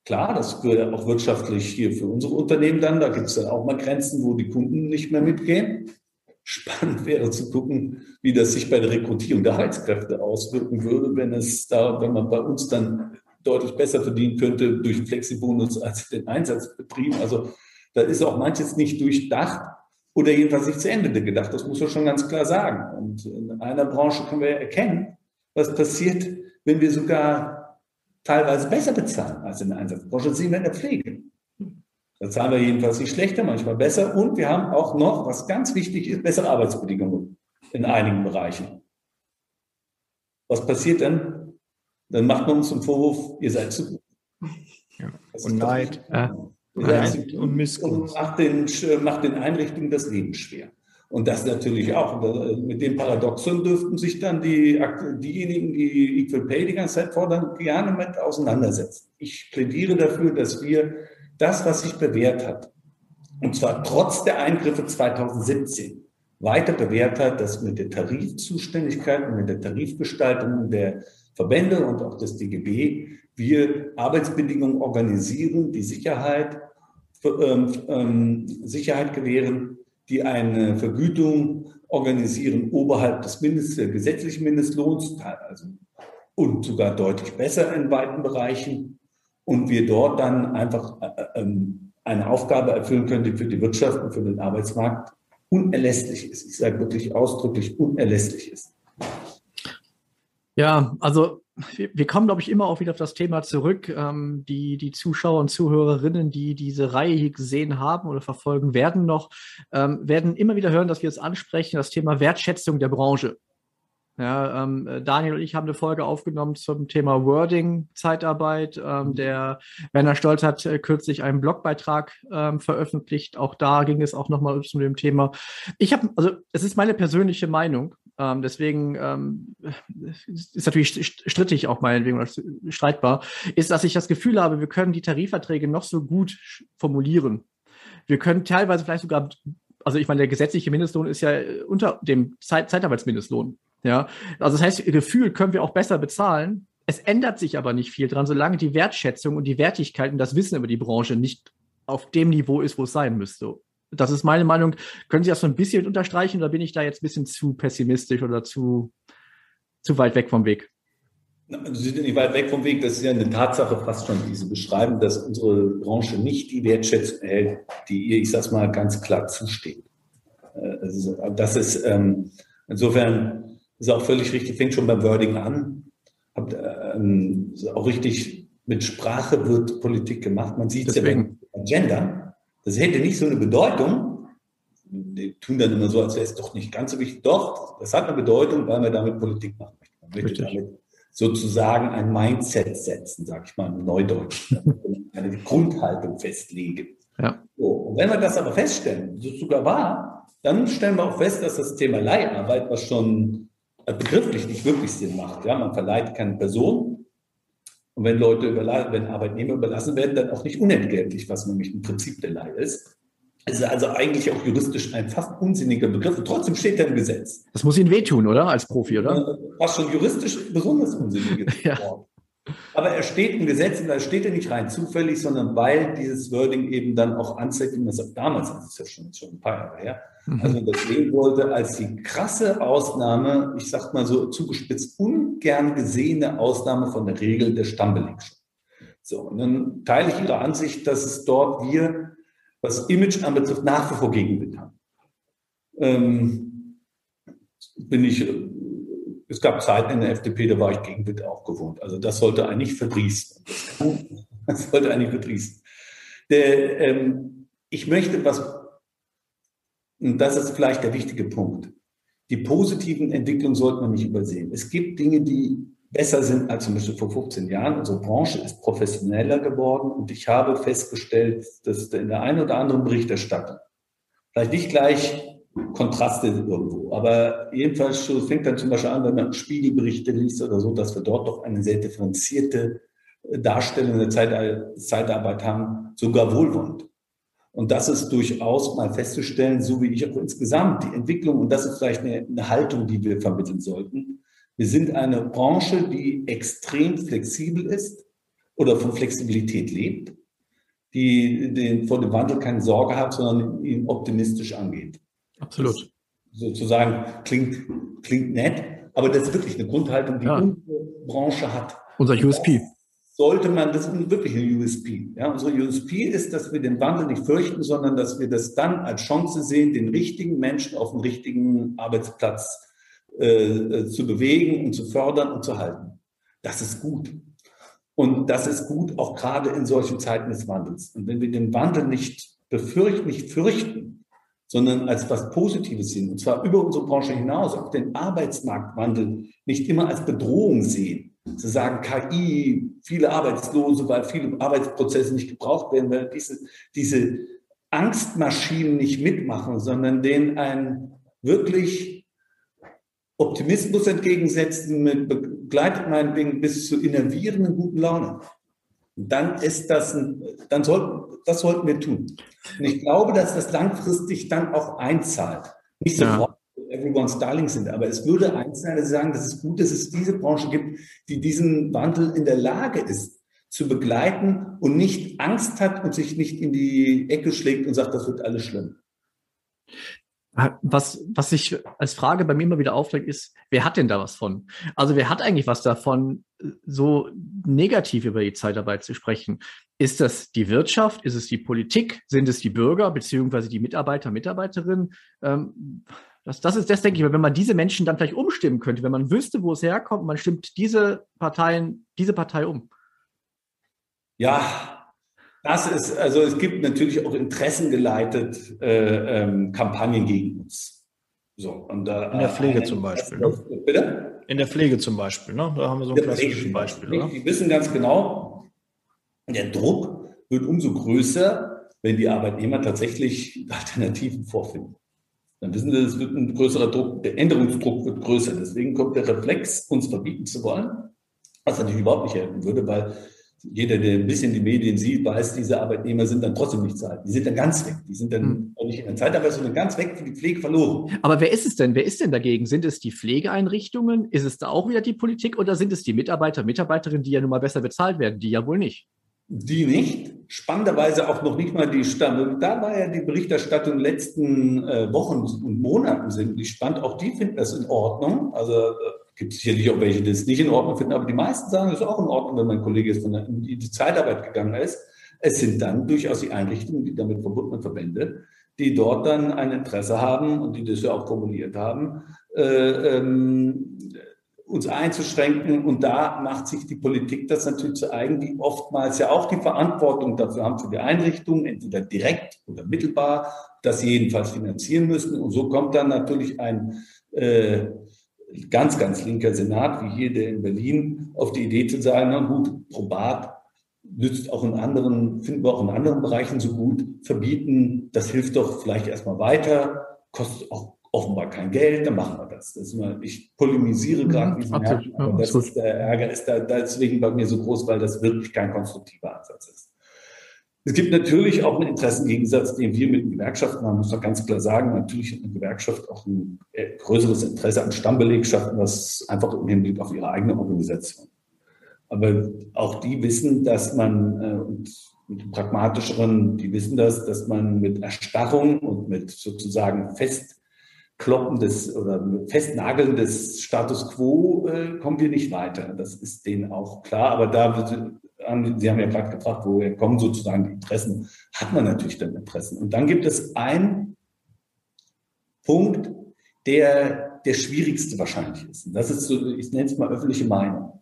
Klar, das würde auch wirtschaftlich hier für unsere Unternehmen dann, da gibt es dann auch mal Grenzen, wo die Kunden nicht mehr mitgehen. Spannend wäre zu gucken, wie das sich bei der Rekrutierung der Heizkräfte auswirken würde, wenn es da, wenn man bei uns dann deutlich besser verdienen könnte durch Flexibonus als den Einsatzbetrieb. Also da ist auch manches nicht durchdacht oder jedenfalls nicht zu Ende gedacht. Das muss man schon ganz klar sagen. Und in einer Branche können wir erkennen, was passiert, wenn wir sogar teilweise besser bezahlen als in der Einsatzbranche. Sehen wir in der Pflege. Da zahlen wir jedenfalls nicht schlechter, manchmal besser. Und wir haben auch noch, was ganz wichtig ist, bessere Arbeitsbedingungen in einigen Bereichen. Was passiert dann, dann macht man uns einen Vorwurf, ihr seid zu gut. Ja. Und Neid. Neid und Missgunst. Und macht den, macht den Einrichtungen das Leben schwer. Und das natürlich auch. Mit dem Paradoxon dürften sich dann die, diejenigen, die Equal Pay die ganze Zeit fordern, gerne mit auseinandersetzen. Ich plädiere dafür, dass wir das, was sich bewährt hat, und zwar trotz der Eingriffe 2017, weiter bewährt hat, dass mit der Tarifzuständigkeit und mit der Tarifgestaltung der Verbände und auch das DGB wir Arbeitsbedingungen organisieren, die Sicherheit, ähm, ähm, Sicherheit gewähren, die eine Vergütung organisieren oberhalb des Mindest, gesetzlichen Mindestlohns, also, und sogar deutlich besser in weiten Bereichen. Und wir dort dann einfach äh, ähm, eine Aufgabe erfüllen können, die für die Wirtschaft und für den Arbeitsmarkt unerlässlich ist. Ich sage wirklich ausdrücklich unerlässlich ist. Ja, also wir kommen, glaube ich, immer auch wieder auf das Thema zurück. Ähm, die, die Zuschauer und Zuhörerinnen, die diese Reihe hier gesehen haben oder verfolgen werden noch, ähm, werden immer wieder hören, dass wir es ansprechen, das Thema Wertschätzung der Branche. Ja, ähm, Daniel und ich haben eine Folge aufgenommen zum Thema Wording, Zeitarbeit. Ähm, der Werner Stolz hat äh, kürzlich einen Blogbeitrag ähm, veröffentlicht. Auch da ging es auch nochmal zu dem Thema. Ich habe, also es ist meine persönliche Meinung. Ähm, deswegen ähm, ist natürlich strittig auch meinetwegen oder streitbar, ist, dass ich das Gefühl habe, wir können die Tarifverträge noch so gut formulieren. Wir können teilweise vielleicht sogar also ich meine, der gesetzliche Mindestlohn ist ja unter dem Zeit Zeitarbeitsmindestlohn. Ja, also das heißt, gefühlt können wir auch besser bezahlen. Es ändert sich aber nicht viel dran, solange die Wertschätzung und die Wertigkeit und das Wissen über die Branche nicht auf dem Niveau ist, wo es sein müsste. Das ist meine Meinung. Können Sie das so ein bisschen unterstreichen oder bin ich da jetzt ein bisschen zu pessimistisch oder zu, zu weit weg vom Weg? Sie sind nicht weit weg vom Weg. Das ist ja eine Tatsache fast schon, die Sie beschreiben, dass unsere Branche nicht die Wertschätzung erhält, die ihr, ich sage mal, ganz klar zusteht. Äh, das ist ähm, insofern ist auch völlig richtig, fängt schon beim Wording an. Habt, ähm, auch richtig mit Sprache wird Politik gemacht. Man sieht es ja beim Gender. Das hätte nicht so eine Bedeutung. Die tun dann immer so, als wäre es doch nicht ganz so wichtig. Doch, das hat eine Bedeutung, weil man damit Politik machen möchte. Man möchte damit sozusagen ein Mindset setzen, sag ich mal im Neudeutsch. eine Grundhaltung festlegen. Ja. So, und wenn wir das aber feststellen, so sogar wahr, dann stellen wir auch fest, dass das Thema Leiharbeit, was schon begrifflich nicht wirklich Sinn macht. Ja, man verleiht keine Person. Und wenn Leute überladen, wenn Arbeitnehmer überlassen werden, dann auch nicht unentgeltlich, was nämlich ein Prinzip der Leihe ist. Es ist also eigentlich auch juristisch ein fast unsinniger Begriff und trotzdem steht er im Gesetz. Das muss Ihnen wehtun, oder? Als Profi, oder? Was schon juristisch besonders unsinnig ist. ja. Aber er steht im Gesetz und da steht er nicht rein zufällig, sondern weil dieses Wording eben dann auch anzeigt, wie man es damals, das ist ja schon, schon ein paar Jahre her, mhm. also das sehen wollte als die krasse Ausnahme, ich sag mal so zugespitzt, ungern gesehene Ausnahme von der Regel der Stammbelegschaft. So, und dann teile ich Ihre Ansicht, dass es dort wir, was Image anbetrifft, nach wie vor Gegenwind haben. Ähm, bin ich es gab Zeiten in der FDP, da war ich gegen Witt auch gewohnt. Also das sollte eigentlich verdrießen. Das sollte eigentlich verdrießen. Der, ähm, ich möchte was, und das ist vielleicht der wichtige Punkt. Die positiven Entwicklungen sollte man nicht übersehen. Es gibt Dinge, die besser sind als zum Beispiel vor 15 Jahren. Unsere Branche ist professioneller geworden und ich habe festgestellt, dass in der einen oder anderen Berichterstattung vielleicht nicht gleich Kontraste irgendwo. Aber jedenfalls fängt dann zum Beispiel an, wenn man Spiegelberichte liest oder so, dass wir dort doch eine sehr differenzierte äh, Darstellung der Zeitarbeit haben, sogar wohlwollend. Und das ist durchaus mal festzustellen, so wie ich auch insgesamt die Entwicklung, und das ist vielleicht eine, eine Haltung, die wir vermitteln sollten. Wir sind eine Branche, die extrem flexibel ist oder von Flexibilität lebt, die den, vor dem Wandel keine Sorge hat, sondern ihn optimistisch angeht. Absolut. Sozusagen klingt, klingt nett, aber das ist wirklich eine Grundhaltung, die ja. unsere Branche hat. Unser USP. Sollte man, das ist wirklich ein USP. Ja, unsere USP ist, dass wir den Wandel nicht fürchten, sondern dass wir das dann als Chance sehen, den richtigen Menschen auf dem richtigen Arbeitsplatz äh, äh zu bewegen und zu fördern und zu halten. Das ist gut. Und das ist gut auch gerade in solchen Zeiten des Wandels. Und wenn wir den Wandel nicht befürchten, nicht fürchten, sondern als was Positives sehen, und zwar über unsere Branche hinaus, auch den Arbeitsmarktwandel nicht immer als Bedrohung sehen. Zu sagen, KI, viele Arbeitslose, weil viele Arbeitsprozesse nicht gebraucht werden, weil diese, diese Angstmaschinen nicht mitmachen, sondern denen ein wirklich Optimismus entgegensetzen, mit begleitet meinetwegen bis zu innervierenden guten Laune dann ist das, ein, dann sollten, das sollten wir tun. Und ich glaube, dass das langfristig dann auch einzahlt. Nicht sofort ja. everyone's darling sind, aber es würde einzahlen, dass Sie sagen, dass es gut, dass es diese Branche gibt, die diesen Wandel in der Lage ist, zu begleiten und nicht Angst hat und sich nicht in die Ecke schlägt und sagt, das wird alles schlimm. Was, was sich als Frage bei mir immer wieder aufregt, ist, wer hat denn da was von? Also wer hat eigentlich was davon, so negativ über die Zeitarbeit zu sprechen? Ist das die Wirtschaft? Ist es die Politik? Sind es die Bürger beziehungsweise die Mitarbeiter, Mitarbeiterinnen? Ähm, das, das ist das, denke ich, wenn man diese Menschen dann vielleicht umstimmen könnte, wenn man wüsste, wo es herkommt, man stimmt diese Parteien, diese Partei um. Ja, das ist, also es gibt natürlich auch interessengeleitet äh, ähm, Kampagnen gegen uns. So, und da, In der Pflege zum Beispiel. Ne? Bitte? In der Pflege zum Beispiel, ne? Da haben wir so ein klassisches Beispiel. Oder? Die wissen ganz genau, der Druck wird umso größer, wenn die Arbeitnehmer tatsächlich Alternativen vorfinden. Dann wissen sie, es wird ein größerer Druck, der Änderungsdruck wird größer. Deswegen kommt der Reflex, uns verbieten zu wollen, was natürlich überhaupt nicht helfen würde, weil jeder, der ein bisschen die Medien sieht, weiß, diese Arbeitnehmer sind dann trotzdem nicht zu halten. Die sind dann ganz weg. Die sind dann hm. nicht in der Zeitarbeit, sondern ganz weg für die Pflege verloren. Aber wer ist es denn? Wer ist denn dagegen? Sind es die Pflegeeinrichtungen? Ist es da auch wieder die Politik oder sind es die Mitarbeiter, Mitarbeiterinnen, die ja nun mal besser bezahlt werden? Die ja wohl nicht. Die nicht. Spannenderweise auch noch nicht mal die Stand. Da war ja die Berichterstattung in den letzten äh, Wochen und Monaten sind die spannend. Auch die finden das in Ordnung. Also äh, gibt sicherlich auch welche, die es nicht in Ordnung finden, aber die meisten sagen, es ist auch in Ordnung, wenn mein Kollege jetzt in die Zeitarbeit gegangen ist. Es sind dann durchaus die Einrichtungen, die damit verbundenen Verbände, die dort dann ein Interesse haben und die das ja auch formuliert haben, äh, ähm, uns einzuschränken. Und da macht sich die Politik das natürlich zu eigen, die oftmals ja auch die Verantwortung dafür haben für die Einrichtungen, entweder direkt oder mittelbar, das jedenfalls finanzieren müssen. Und so kommt dann natürlich ein äh, ganz, ganz linker Senat, wie hier der in Berlin, auf die Idee zu sagen, na gut, Probat nützt auch in anderen, finden wir auch in anderen Bereichen so gut, verbieten, das hilft doch vielleicht erstmal weiter, kostet auch offenbar kein Geld, dann machen wir das. das immer, ich polemisiere mhm, gerade diesen Ärger, aber das ist, der Ärger ist da deswegen bei mir so groß, weil das wirklich kein konstruktiver Ansatz ist. Es gibt natürlich auch einen Interessengegensatz, den wir mit den Gewerkschaften haben, muss man ganz klar sagen. Natürlich hat eine Gewerkschaft auch ein äh, größeres Interesse an Stammbelegschaften, was einfach im Hinblick auf ihre eigene Organisation. Aber auch die wissen, dass man, äh, und mit pragmatischeren, die wissen das, dass man mit Erstarrung und mit sozusagen Festkloppen des oder Festnageln des Status quo äh, kommen wir nicht weiter. Das ist denen auch klar. Aber da Sie haben ja gerade gefragt, woher kommen sozusagen die Interessen? Hat man natürlich dann Interessen. Und dann gibt es einen Punkt, der der schwierigste wahrscheinlich ist. Und das ist so, ich nenne es mal öffentliche Meinung.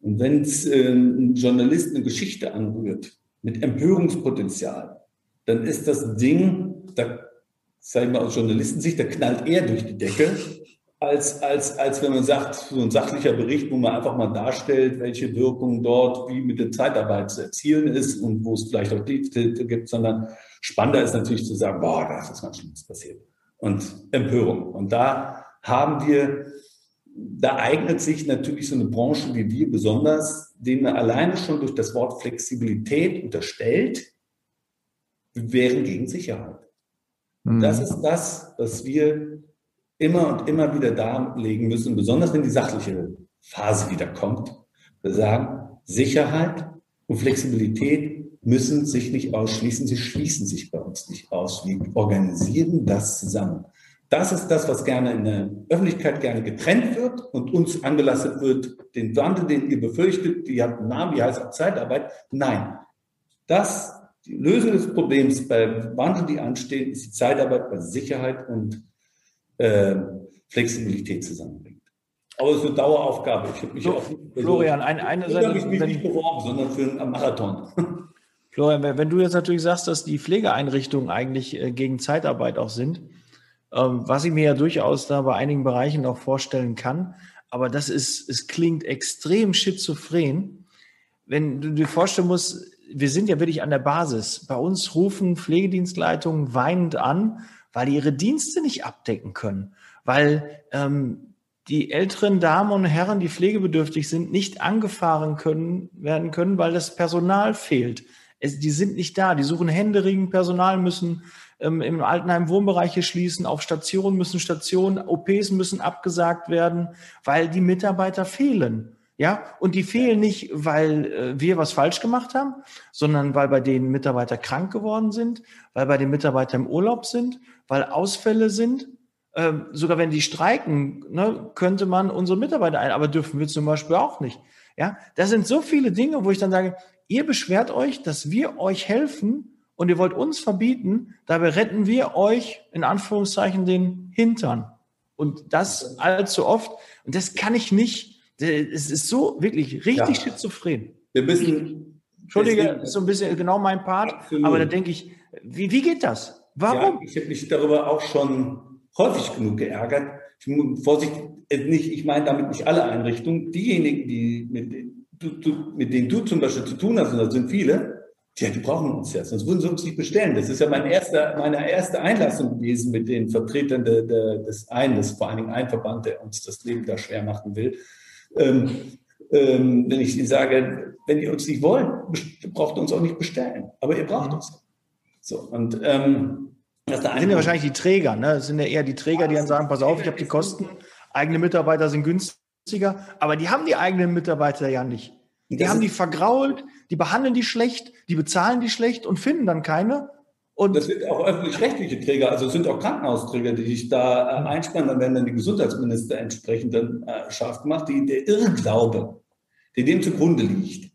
Und wenn es äh, ein Journalist eine Geschichte anrührt mit Empörungspotenzial, dann ist das Ding, da sage ich mal aus Journalistensicht, da knallt er durch die Decke als, als, als wenn man sagt, so ein sachlicher Bericht, wo man einfach mal darstellt, welche Wirkung dort wie mit der Zeitarbeit zu erzielen ist und wo es vielleicht auch Defizite gibt, sondern spannender ist natürlich zu sagen, boah, da ist was Schlimmes passiert. Und Empörung. Und da haben wir, da eignet sich natürlich so eine Branche wie wir besonders, denen man alleine schon durch das Wort Flexibilität unterstellt, wir wären gegen Sicherheit. Mhm. Das ist das, was wir immer und immer wieder darlegen müssen, besonders wenn die sachliche Phase wieder kommt. Wir sagen, Sicherheit und Flexibilität müssen sich nicht ausschließen, sie schließen sich bei uns nicht aus. Wir organisieren das zusammen. Das ist das, was gerne in der Öffentlichkeit gerne getrennt wird und uns angelastet wird, den Wandel, den ihr befürchtet, die hat einen Namen, die heißt auch Zeitarbeit. Nein, das, die Lösung des Problems bei Wandel, die anstehen, ist die Zeitarbeit bei Sicherheit und äh, Flexibilität zusammenbringt. Aber es ist eine Daueraufgabe. Ich habe mich so, auch nicht, Florian, eine, eine Seite. Ich mich nicht beworben, sondern für einen Marathon. Florian, wenn du jetzt natürlich sagst, dass die Pflegeeinrichtungen eigentlich äh, gegen Zeitarbeit auch sind, ähm, was ich mir ja durchaus da bei einigen Bereichen auch vorstellen kann, aber das ist, es klingt extrem schizophren. Wenn du dir vorstellen musst, wir sind ja wirklich an der Basis. Bei uns rufen Pflegedienstleitungen weinend an weil die ihre Dienste nicht abdecken können, weil ähm, die älteren Damen und Herren, die pflegebedürftig sind, nicht angefahren können, werden können, weil das Personal fehlt. Es, die sind nicht da, die suchen händeringend Personal, müssen ähm, im Altenheim Wohnbereiche schließen, auf Stationen müssen Stationen, OPs müssen abgesagt werden, weil die Mitarbeiter fehlen. Ja, und die fehlen nicht, weil äh, wir was falsch gemacht haben, sondern weil bei denen Mitarbeiter krank geworden sind, weil bei den Mitarbeitern im Urlaub sind, weil Ausfälle sind. Ähm, sogar wenn die streiken, ne, könnte man unsere Mitarbeiter ein, aber dürfen wir zum Beispiel auch nicht. Ja, das sind so viele Dinge, wo ich dann sage, ihr beschwert euch, dass wir euch helfen und ihr wollt uns verbieten, dabei retten wir euch in Anführungszeichen den Hintern. Und das allzu oft. Und das kann ich nicht. Es ist so wirklich richtig ja. schizophren. Wir müssen. Entschuldige, ist so ein bisschen genau mein Part. Absolut. Aber da denke ich, wie, wie geht das? Warum? Ja, ich habe mich darüber auch schon häufig genug geärgert. Vorsicht, äh, nicht, ich meine damit nicht alle Einrichtungen. Diejenigen, die mit, du, du, mit denen du zum Beispiel zu tun hast, und das sind viele, ja, die brauchen uns ja, sonst würden sie uns nicht bestellen. Das ist ja mein erster, meine erste Einlassung gewesen mit den Vertretern de, de, des ist vor allen Dingen ein Verband, der uns das Leben da schwer machen will. Ähm, ähm, wenn ich ihnen sage, wenn ihr uns nicht wollt, braucht ihr uns auch nicht bestellen. Aber ihr braucht uns. So, und ähm, das, das sind ja wahrscheinlich die Träger, ne? Das sind ja eher die Träger, die dann sagen, pass auf, ich habe die Kosten, eigene Mitarbeiter sind günstiger, aber die haben die eigenen Mitarbeiter ja nicht. Die das haben die vergrault, die behandeln die schlecht, die bezahlen die schlecht und finden dann keine. Und das sind auch öffentlich-rechtliche Träger, also es sind auch Krankenhausträger, die sich da äh, einspannen, dann werden dann die Gesundheitsminister entsprechend dann äh, scharf gemacht. Die, der Irrglaube, der dem zugrunde liegt,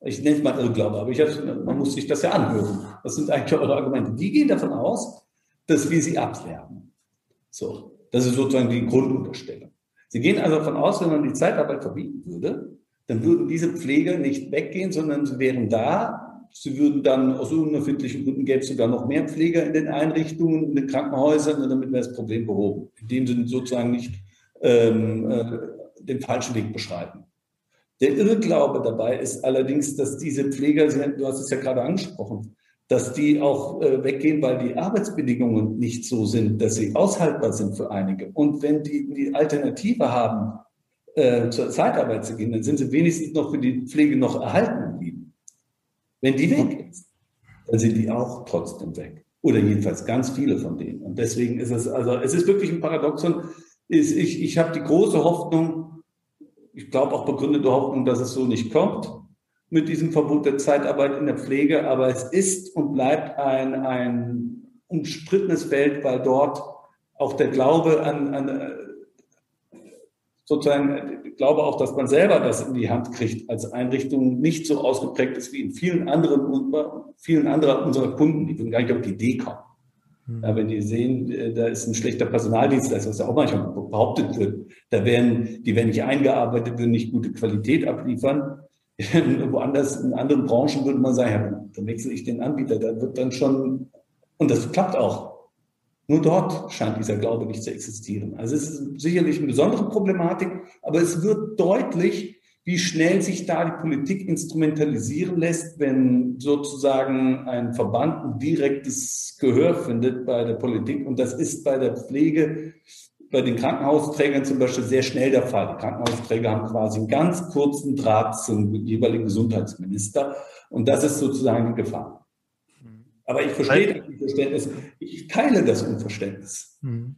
ich nenne es mal Irrglaube, aber hab, man muss sich das ja anhören. Das sind eigentlich eure Argumente. Die gehen davon aus, dass wir sie abwerben. So, das ist sozusagen die Grundunterstellung. Sie gehen also davon aus, wenn man die Zeitarbeit verbieten würde, dann würden diese Pfleger nicht weggehen, sondern sie wären da. Sie würden dann aus unerfindlichen Gründen gäbe es sogar noch mehr Pfleger in den Einrichtungen, in den Krankenhäusern, und damit wäre das Problem behoben. In dem Sinne sozusagen nicht ähm, äh, den falschen Weg beschreiten. Der Irrglaube dabei ist allerdings, dass diese Pfleger, du hast es ja gerade angesprochen, dass die auch äh, weggehen, weil die Arbeitsbedingungen nicht so sind, dass sie aushaltbar sind für einige. Und wenn die die Alternative haben, äh, zur Zeitarbeit zu gehen, dann sind sie wenigstens noch für die Pflege noch erhalten geblieben. Wenn die weg ist, dann sind die auch trotzdem weg. Oder jedenfalls ganz viele von denen. Und deswegen ist es, also es ist wirklich ein Paradoxon. Ich, ich habe die große Hoffnung, ich glaube auch begründete Hoffnung, dass es so nicht kommt mit diesem Verbot der Zeitarbeit in der Pflege. Aber es ist und bleibt ein, ein umstrittenes Feld, weil dort auch der Glaube an, an sozusagen, ich glaube auch, dass man selber das in die Hand kriegt als Einrichtung nicht so ausgeprägt ist wie in vielen anderen, vielen anderer unserer Kunden, die würden gar nicht auf die Idee kommen. Ja, wenn die sehen, äh, da ist ein schlechter Personaldienstleister, was ja auch manchmal behauptet wird, da werden, die werden nicht eingearbeitet, würden nicht gute Qualität abliefern. Woanders, in anderen Branchen würde man sagen, ja, dann wechsle ich den Anbieter, da wird dann schon, und das klappt auch. Nur dort scheint dieser Glaube nicht zu existieren. Also es ist sicherlich eine besondere Problematik, aber es wird deutlich, wie schnell sich da die Politik instrumentalisieren lässt, wenn sozusagen ein Verband ein direktes Gehör findet bei der Politik. Und das ist bei der Pflege, bei den Krankenhausträgern zum Beispiel sehr schnell der Fall. Die Krankenhausträger haben quasi einen ganz kurzen Draht zum jeweiligen Gesundheitsminister. Und das ist sozusagen die Gefahr. Aber ich verstehe das Unverständnis. Ich teile das Unverständnis. Mhm.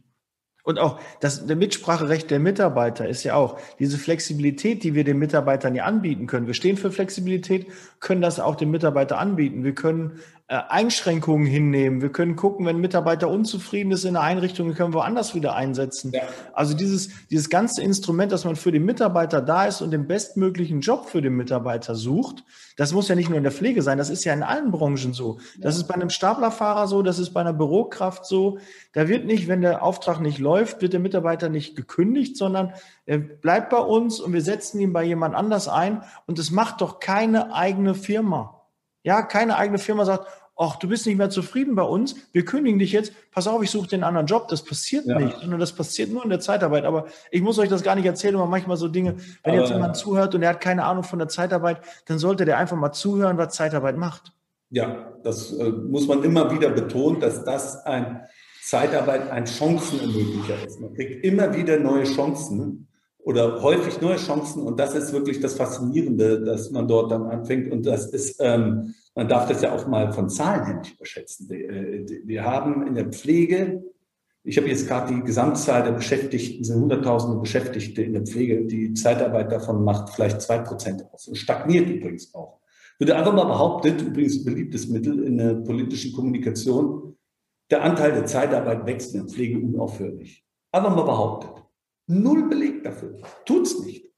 Und auch das der Mitspracherecht der Mitarbeiter ist ja auch diese Flexibilität, die wir den Mitarbeitern ja anbieten können. Wir stehen für Flexibilität, können das auch den Mitarbeiter anbieten. Wir können äh, Einschränkungen hinnehmen. Wir können gucken, wenn ein Mitarbeiter unzufrieden ist in der Einrichtung, wir können woanders wieder einsetzen. Ja. Also dieses, dieses ganze Instrument, dass man für den Mitarbeiter da ist und den bestmöglichen Job für den Mitarbeiter sucht, das muss ja nicht nur in der Pflege sein, das ist ja in allen Branchen so. Das ist bei einem Staplerfahrer so, das ist bei einer Bürokraft so. Da wird nicht, wenn der Auftrag nicht läuft, wird der Mitarbeiter nicht gekündigt, sondern er bleibt bei uns und wir setzen ihn bei jemand anders ein und es macht doch keine eigene Firma. Ja, keine eigene Firma sagt, ach, du bist nicht mehr zufrieden bei uns, wir kündigen dich jetzt, pass auf, ich suche den anderen Job. Das passiert ja. nicht, sondern das passiert nur in der Zeitarbeit. Aber ich muss euch das gar nicht erzählen, aber manchmal so Dinge, wenn aber, jetzt jemand zuhört und er hat keine Ahnung von der Zeitarbeit, dann sollte der einfach mal zuhören, was Zeitarbeit macht. Ja, das äh, muss man immer wieder betonen, dass das ein Zeitarbeit ein Chancenermöglicher ist. Man kriegt immer wieder neue Chancen oder häufig neue Chancen und das ist wirklich das Faszinierende, dass man dort dann anfängt und das ist ähm, man darf das ja auch mal von Zahlen her nicht überschätzen. Äh, wir haben in der Pflege, ich habe jetzt gerade die Gesamtzahl der Beschäftigten, sind hunderttausende Beschäftigte in der Pflege. Die Zeitarbeit davon macht vielleicht zwei Prozent aus und stagniert übrigens auch. Würde einfach mal behauptet, übrigens ein beliebtes Mittel in der politischen Kommunikation, der Anteil der Zeitarbeit wächst in der Pflege unaufhörlich. Aber mal behauptet. Null Beleg dafür. Tut's nicht.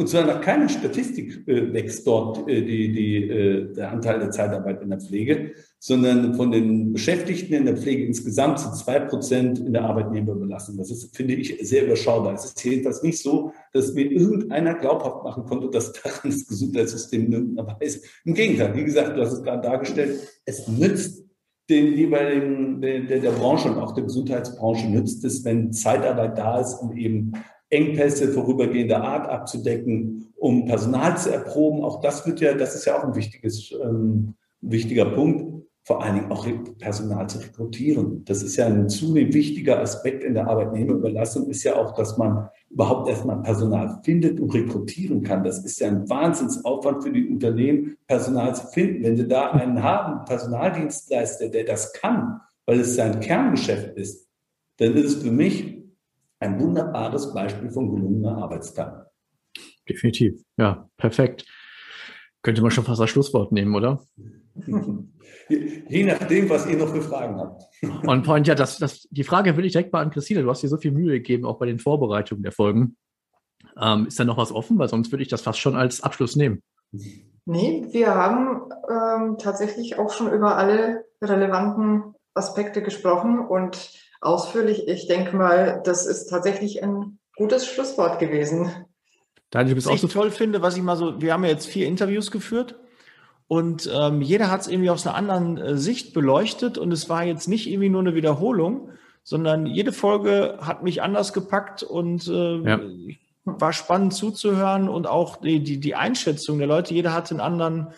Und zwar nach keiner Statistik äh, wächst dort äh, die, die, äh, der Anteil der Zeitarbeit in der Pflege, sondern von den Beschäftigten in der Pflege insgesamt sind zwei Prozent in der Arbeitnehmerbelastung. Das ist, finde ich, sehr überschaubar. Es ist jedenfalls nicht so, dass mir irgendeiner glaubhaft machen konnte, dass daran das Gesundheitssystem in irgendeiner Weise. Im Gegenteil, wie gesagt, du hast es gerade dargestellt, es nützt den jeweiligen, der, der Branche und auch der Gesundheitsbranche nützt es, wenn Zeitarbeit da ist, um eben Engpässe vorübergehender Art abzudecken, um Personal zu erproben. Auch das wird ja, das ist ja auch ein wichtiges, ähm, wichtiger Punkt, vor allen Dingen auch Personal zu rekrutieren. Das ist ja ein zunehmend wichtiger Aspekt in der Arbeitnehmerüberlassung, ist ja auch, dass man überhaupt erstmal Personal findet und rekrutieren kann. Das ist ja ein Wahnsinnsaufwand für die Unternehmen, Personal zu finden. Wenn sie da einen haben, Personaldienstleister, der das kann, weil es sein Kerngeschäft ist, dann ist es für mich ein wunderbares Beispiel von gelungener Arbeitstag. Definitiv. Ja, perfekt. Könnte man schon fast das Schlusswort nehmen, oder? Je nachdem, was ihr noch für Fragen habt. Und Point, ja, das, das, die Frage will ich direkt mal an Christine. Du hast dir so viel Mühe gegeben, auch bei den Vorbereitungen der Folgen. Ähm, ist da noch was offen? Weil sonst würde ich das fast schon als Abschluss nehmen. Nee, wir haben ähm, tatsächlich auch schon über alle relevanten Aspekte gesprochen und ausführlich. Ich denke mal, das ist tatsächlich ein gutes Schlusswort gewesen. Daniel, du bist was auch so toll finde, was ich mal so, wir haben ja jetzt vier Interviews geführt und ähm, jeder hat es irgendwie aus einer anderen äh, Sicht beleuchtet und es war jetzt nicht irgendwie nur eine Wiederholung, sondern jede Folge hat mich anders gepackt und äh, ja. war spannend zuzuhören und auch die, die, die Einschätzung der Leute. Jeder hat einen anderen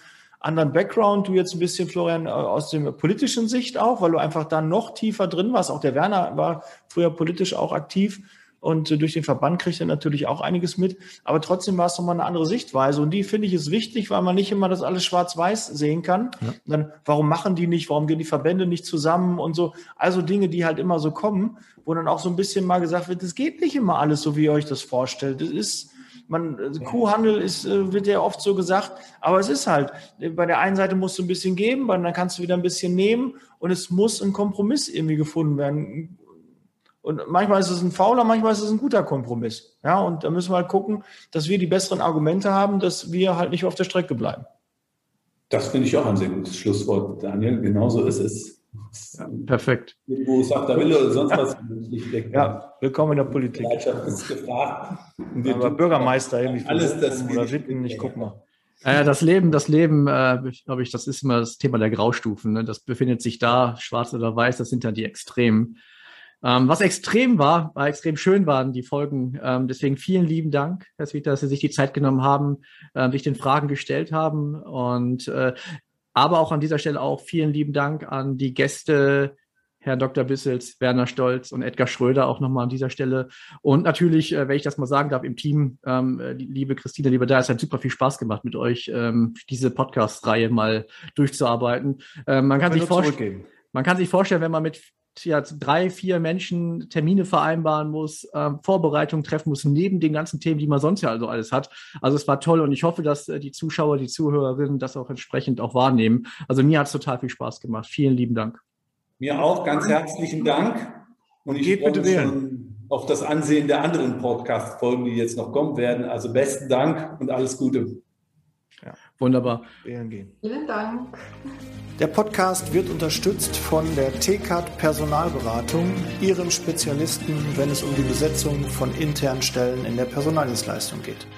anderen Background, du jetzt ein bisschen, Florian, aus dem politischen Sicht auch, weil du einfach da noch tiefer drin warst. Auch der Werner war früher politisch auch aktiv und durch den Verband kriegt er natürlich auch einiges mit. Aber trotzdem war es nochmal eine andere Sichtweise und die finde ich ist wichtig, weil man nicht immer das alles schwarz-weiß sehen kann. Ja. dann, warum machen die nicht? Warum gehen die Verbände nicht zusammen und so? Also Dinge, die halt immer so kommen, wo dann auch so ein bisschen mal gesagt wird, es geht nicht immer alles so, wie ihr euch das vorstellt. Das ist, man, also Kuhhandel ist, äh, wird ja oft so gesagt, aber es ist halt, bei der einen Seite musst du ein bisschen geben, dann kannst du wieder ein bisschen nehmen und es muss ein Kompromiss irgendwie gefunden werden. Und manchmal ist es ein fauler, manchmal ist es ein guter Kompromiss. Ja, und da müssen wir halt gucken, dass wir die besseren Argumente haben, dass wir halt nicht auf der Strecke bleiben. Das finde ich auch ein sehr gutes Schlusswort, Daniel. Genauso ist es. Ja, perfekt. Wo sagt der Wille oder sonst was. ja, willkommen in der Politik. ist gefragt. Aber Bürgermeister irgendwie alles das oder Sitten, ich guck mal. Äh, das Leben, das Leben, äh, glaube ich, das ist immer das Thema der Graustufen. Ne? Das befindet sich da, schwarz oder weiß, das sind dann die Extremen. Ähm, was extrem war, war extrem schön waren die Folgen. Ähm, deswegen vielen lieben Dank, Herr Swieter, dass Sie sich die Zeit genommen haben, äh, sich den Fragen gestellt haben. Und äh, aber auch an dieser Stelle auch vielen lieben Dank an die Gäste, Herr Dr. Bissels, Werner Stolz und Edgar Schröder auch nochmal an dieser Stelle. Und natürlich, äh, wenn ich das mal sagen darf, im Team, ähm, liebe Christine, liebe da, es hat super viel Spaß gemacht, mit euch ähm, diese Podcast-Reihe mal durchzuarbeiten. Ähm, man, kann sich man kann sich vorstellen, wenn man mit ja, drei, vier Menschen Termine vereinbaren muss, äh, Vorbereitungen treffen muss, neben den ganzen Themen, die man sonst ja also alles hat. Also es war toll und ich hoffe, dass äh, die Zuschauer, die Zuhörerinnen das auch entsprechend auch wahrnehmen. Also mir hat es total viel Spaß gemacht. Vielen lieben Dank. Mir auch ganz herzlichen Dank. Und ich Geht bitte wählen. auf das Ansehen der anderen Podcast-Folgen, die jetzt noch kommen werden. Also besten Dank und alles Gute. Wunderbar. Vielen Dank. Der Podcast wird unterstützt von der TCAT Personalberatung, ihrem Spezialisten, wenn es um die Besetzung von internen Stellen in der Personaldienstleistung geht.